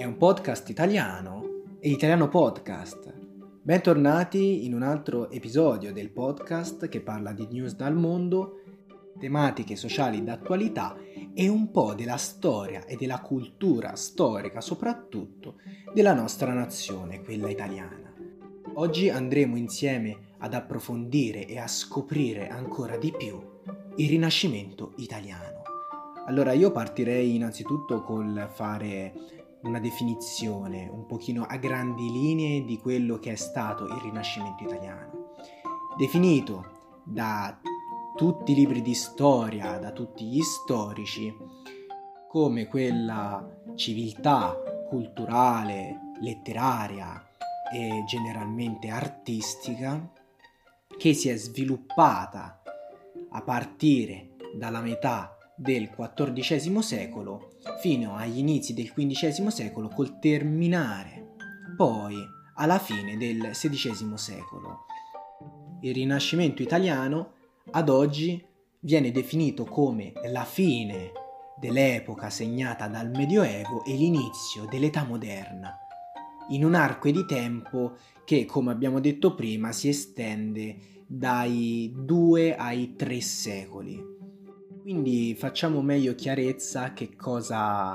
è un podcast italiano e Italiano Podcast. Bentornati in un altro episodio del podcast che parla di news dal mondo, tematiche sociali d'attualità e un po' della storia e della cultura storica soprattutto della nostra nazione, quella italiana. Oggi andremo insieme ad approfondire e a scoprire ancora di più il Rinascimento italiano. Allora io partirei innanzitutto col fare una definizione un pochino a grandi linee di quello che è stato il Rinascimento italiano. Definito da tutti i libri di storia, da tutti gli storici, come quella civiltà culturale, letteraria e generalmente artistica che si è sviluppata a partire dalla metà del XIV secolo fino agli inizi del XV secolo col terminare poi alla fine del XVI secolo. Il Rinascimento italiano ad oggi viene definito come la fine dell'epoca segnata dal Medioevo e l'inizio dell'età moderna, in un arco di tempo che, come abbiamo detto prima, si estende dai due ai tre secoli. Quindi facciamo meglio chiarezza che cosa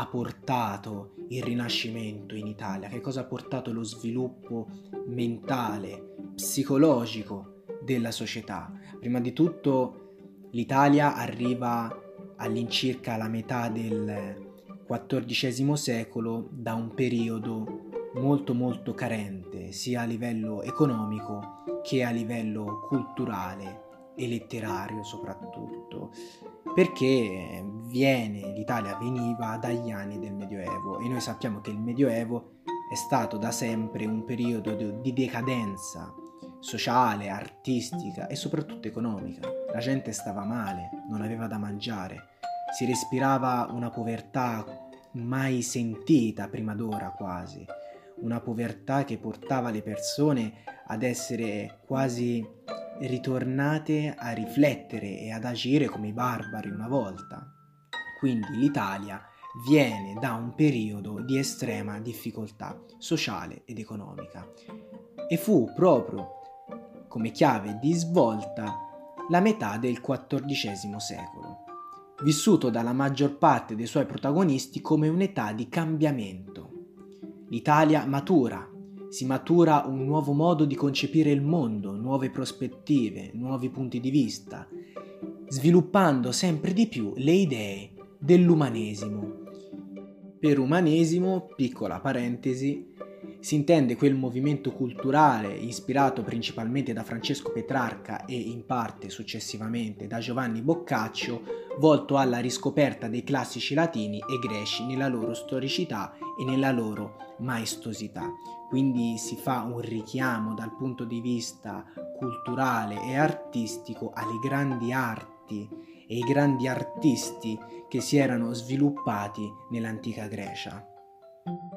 ha portato il Rinascimento in Italia, che cosa ha portato lo sviluppo mentale, psicologico della società. Prima di tutto l'Italia arriva all'incirca alla metà del XIV secolo da un periodo molto molto carente sia a livello economico che a livello culturale e letterario soprattutto, perché viene, l'Italia veniva dagli anni del Medioevo e noi sappiamo che il Medioevo è stato da sempre un periodo di decadenza sociale, artistica e soprattutto economica. La gente stava male, non aveva da mangiare, si respirava una povertà mai sentita prima d'ora quasi, una povertà che portava le persone ad essere quasi ritornate a riflettere e ad agire come i barbari una volta. Quindi l'Italia viene da un periodo di estrema difficoltà sociale ed economica e fu proprio come chiave di svolta la metà del XIV secolo, vissuto dalla maggior parte dei suoi protagonisti come un'età di cambiamento. L'Italia matura si matura un nuovo modo di concepire il mondo, nuove prospettive, nuovi punti di vista, sviluppando sempre di più le idee dell'umanesimo. Per umanesimo, piccola parentesi, si intende quel movimento culturale ispirato principalmente da Francesco Petrarca e in parte successivamente da Giovanni Boccaccio, volto alla riscoperta dei classici latini e greci nella loro storicità e nella loro maestosità. Quindi si fa un richiamo dal punto di vista culturale e artistico alle grandi arti e ai grandi artisti che si erano sviluppati nell'antica Grecia.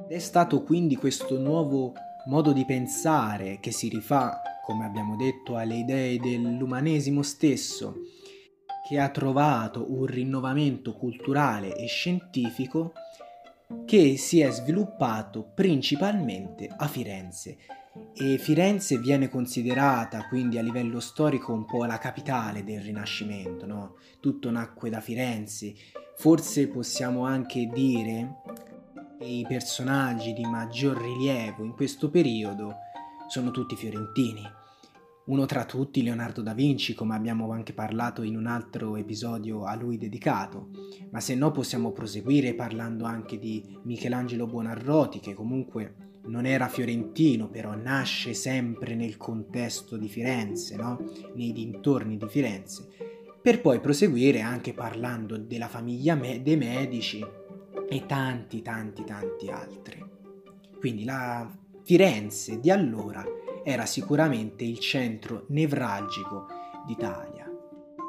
È stato quindi questo nuovo modo di pensare che si rifà, come abbiamo detto, alle idee dell'umanesimo stesso, che ha trovato un rinnovamento culturale e scientifico che si è sviluppato principalmente a Firenze. E Firenze viene considerata quindi a livello storico un po' la capitale del Rinascimento, no? Tutto nacque da Firenze. Forse possiamo anche dire i personaggi di maggior rilievo in questo periodo sono tutti fiorentini. Uno tra tutti Leonardo da Vinci, come abbiamo anche parlato in un altro episodio a lui dedicato, ma se no possiamo proseguire parlando anche di Michelangelo Buonarroti, che comunque non era fiorentino, però nasce sempre nel contesto di Firenze, no? nei dintorni di Firenze, per poi proseguire anche parlando della famiglia dei Medici, e tanti tanti tanti altri. Quindi la Firenze di allora era sicuramente il centro nevralgico d'Italia.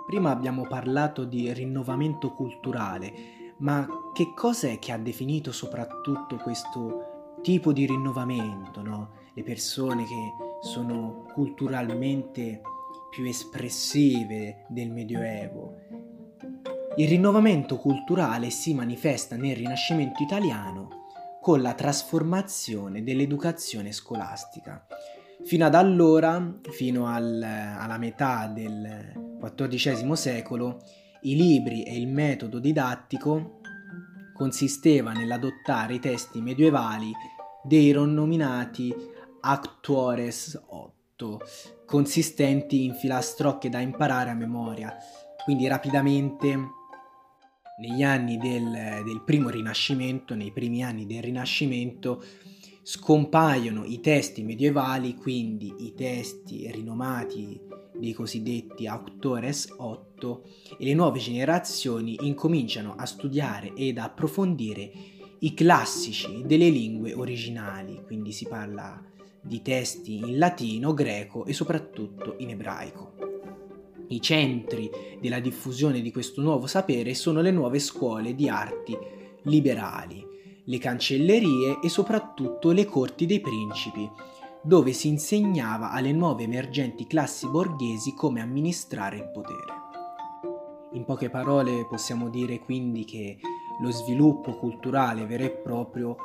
Prima abbiamo parlato di rinnovamento culturale, ma che cos'è che ha definito soprattutto questo tipo di rinnovamento? No? Le persone che sono culturalmente più espressive del Medioevo, il rinnovamento culturale si manifesta nel Rinascimento italiano con la trasformazione dell'educazione scolastica. Fino ad allora, fino al, alla metà del XIV secolo, i libri e il metodo didattico consisteva nell'adottare i testi medievali dei rinominati Actuores 8, consistenti in filastrocche da imparare a memoria. Quindi rapidamente negli anni del, del primo Rinascimento, nei primi anni del Rinascimento, scompaiono i testi medievali, quindi i testi rinomati dei cosiddetti Autores 8 e le nuove generazioni incominciano a studiare ed approfondire i classici delle lingue originali, quindi si parla di testi in latino, greco e soprattutto in ebraico. I centri della diffusione di questo nuovo sapere sono le nuove scuole di arti liberali, le cancellerie e soprattutto le corti dei principi, dove si insegnava alle nuove emergenti classi borghesi come amministrare il potere. In poche parole possiamo dire quindi che lo sviluppo culturale vero e proprio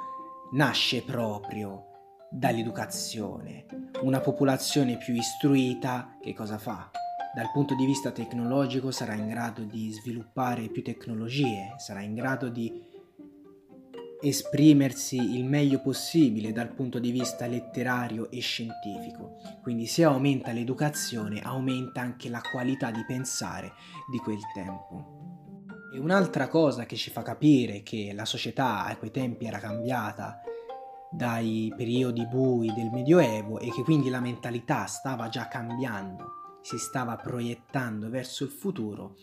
nasce proprio dall'educazione. Una popolazione più istruita che cosa fa? Dal punto di vista tecnologico sarà in grado di sviluppare più tecnologie, sarà in grado di esprimersi il meglio possibile dal punto di vista letterario e scientifico. Quindi se aumenta l'educazione aumenta anche la qualità di pensare di quel tempo. E un'altra cosa che ci fa capire che la società a quei tempi era cambiata dai periodi bui del Medioevo e che quindi la mentalità stava già cambiando, si stava proiettando verso il futuro,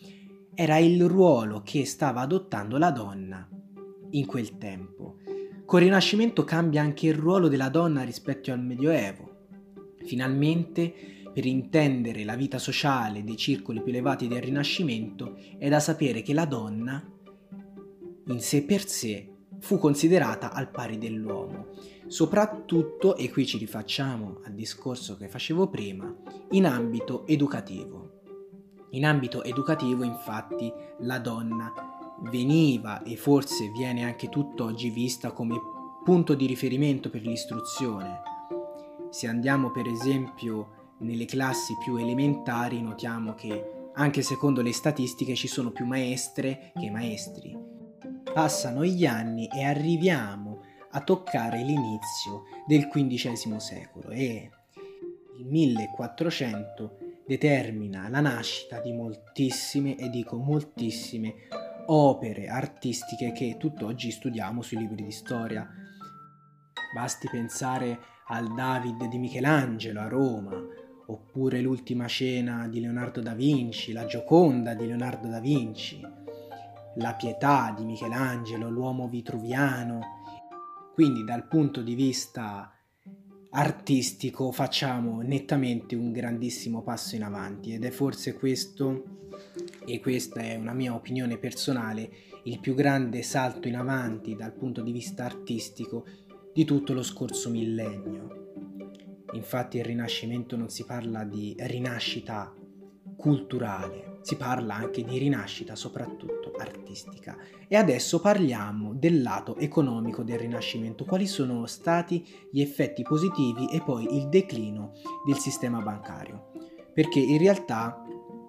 era il ruolo che stava adottando la donna in quel tempo. Col Rinascimento cambia anche il ruolo della donna rispetto al Medioevo. Finalmente, per intendere la vita sociale dei circoli più elevati del Rinascimento, è da sapere che la donna, in sé per sé, fu considerata al pari dell'uomo, soprattutto, e qui ci rifacciamo al discorso che facevo prima, in ambito educativo. In ambito educativo, infatti, la donna veniva e forse viene anche tutt'oggi vista come punto di riferimento per l'istruzione. Se andiamo per esempio nelle classi più elementari notiamo che anche secondo le statistiche ci sono più maestre che maestri. Passano gli anni e arriviamo a toccare l'inizio del XV secolo e il 1400 determina la nascita di moltissime, e dico moltissime, opere artistiche che tutt'oggi studiamo sui libri di storia. Basti pensare al David di Michelangelo a Roma, oppure l'ultima cena di Leonardo da Vinci, la Gioconda di Leonardo da Vinci, la Pietà di Michelangelo, l'uomo vitruviano. Quindi dal punto di vista artistico facciamo nettamente un grandissimo passo in avanti ed è forse questo e questa è una mia opinione personale, il più grande salto in avanti dal punto di vista artistico di tutto lo scorso millennio. Infatti il Rinascimento non si parla di rinascita culturale, si parla anche di rinascita soprattutto artistica. E adesso parliamo del lato economico del Rinascimento, quali sono stati gli effetti positivi e poi il declino del sistema bancario. Perché in realtà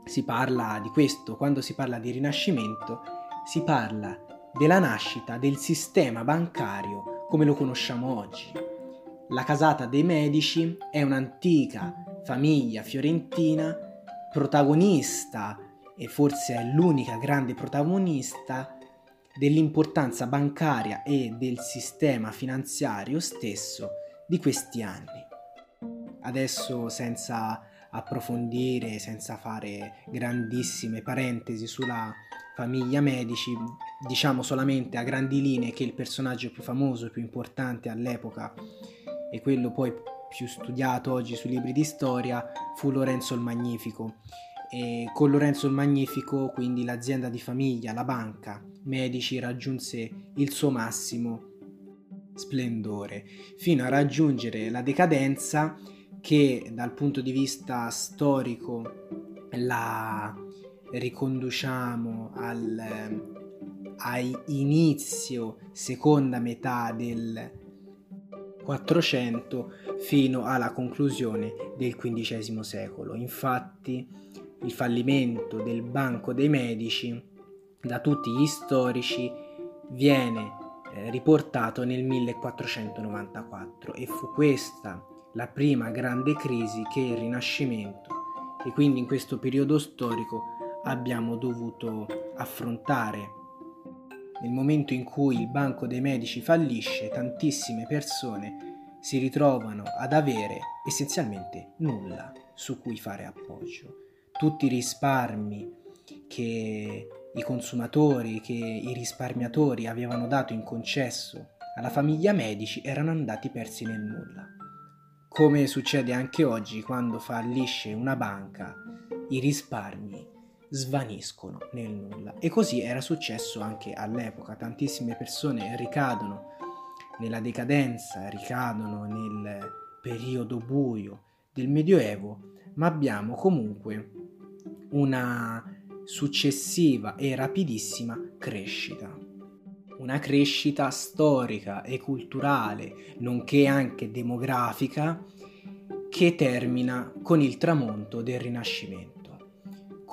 si parla di questo, quando si parla di rinascimento, si parla della nascita del sistema bancario come lo conosciamo oggi. La casata dei Medici è un'antica famiglia fiorentina protagonista e forse è l'unica grande protagonista dell'importanza bancaria e del sistema finanziario stesso di questi anni. Adesso senza approfondire senza fare grandissime parentesi sulla famiglia Medici, diciamo solamente a grandi linee che il personaggio più famoso, più importante all'epoca e quello poi più studiato oggi sui libri di storia fu Lorenzo il Magnifico. E con Lorenzo il Magnifico, quindi l'azienda di famiglia, la banca Medici raggiunse il suo massimo splendore, fino a raggiungere la decadenza che dal punto di vista storico la riconduciamo al, a inizio seconda metà del 400 fino alla conclusione del XV secolo. Infatti il fallimento del Banco dei Medici da tutti gli storici viene eh, riportato nel 1494 e fu questa la prima grande crisi che il Rinascimento e quindi in questo periodo storico abbiamo dovuto affrontare. Nel momento in cui il Banco dei Medici fallisce, tantissime persone si ritrovano ad avere essenzialmente nulla su cui fare appoggio. Tutti i risparmi che i consumatori, che i risparmiatori avevano dato in concesso alla famiglia Medici erano andati persi nel nulla. Come succede anche oggi quando fallisce una banca, i risparmi svaniscono nel nulla. E così era successo anche all'epoca. Tantissime persone ricadono nella decadenza, ricadono nel periodo buio del Medioevo, ma abbiamo comunque una successiva e rapidissima crescita. Una crescita storica e culturale, nonché anche demografica, che termina con il tramonto del Rinascimento.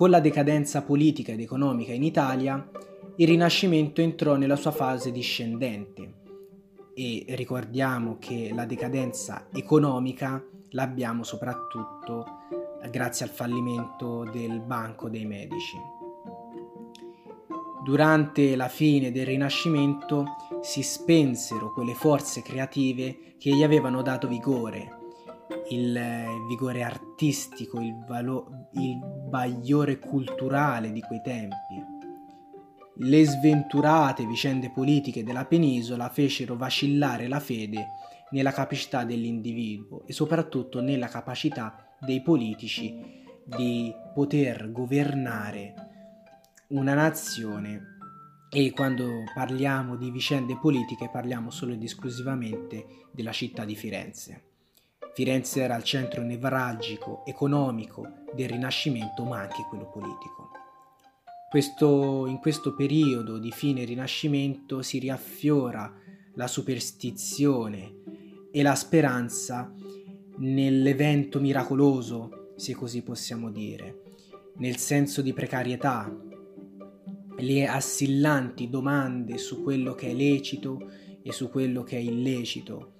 Con la decadenza politica ed economica in Italia, il Rinascimento entrò nella sua fase discendente e ricordiamo che la decadenza economica l'abbiamo soprattutto grazie al fallimento del Banco dei Medici. Durante la fine del Rinascimento si spensero quelle forze creative che gli avevano dato vigore il vigore artistico, il, valo- il bagliore culturale di quei tempi. Le sventurate vicende politiche della penisola fecero vacillare la fede nella capacità dell'individuo e soprattutto nella capacità dei politici di poter governare una nazione e quando parliamo di vicende politiche parliamo solo ed esclusivamente della città di Firenze. Firenze era il centro nevralgico, economico del Rinascimento, ma anche quello politico. Questo, in questo periodo di fine Rinascimento si riaffiora la superstizione e la speranza nell'evento miracoloso, se così possiamo dire, nel senso di precarietà, le assillanti domande su quello che è lecito e su quello che è illecito,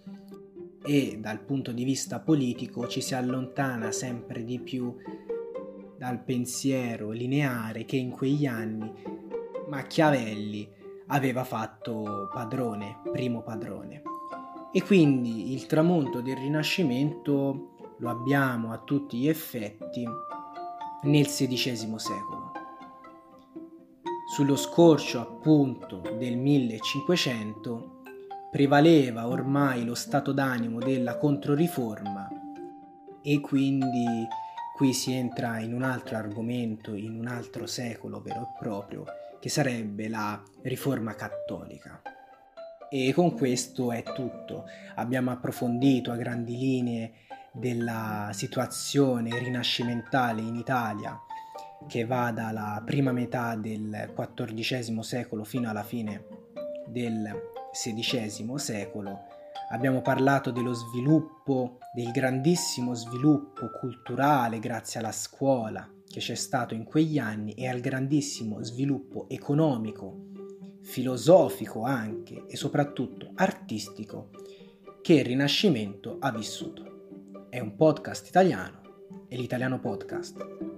e dal punto di vista politico ci si allontana sempre di più dal pensiero lineare che in quegli anni Machiavelli aveva fatto padrone, primo padrone. E quindi il tramonto del Rinascimento lo abbiamo a tutti gli effetti nel XVI secolo. Sullo scorcio appunto del 1500 prevaleva ormai lo stato d'animo della controriforma e quindi qui si entra in un altro argomento, in un altro secolo vero e proprio, che sarebbe la riforma cattolica. E con questo è tutto. Abbiamo approfondito a grandi linee della situazione rinascimentale in Italia che va dalla prima metà del XIV secolo fino alla fine del XVI secolo abbiamo parlato dello sviluppo, del grandissimo sviluppo culturale grazie alla scuola che c'è stato in quegli anni e al grandissimo sviluppo economico, filosofico anche e soprattutto artistico che il Rinascimento ha vissuto. È un podcast italiano, è l'italiano podcast.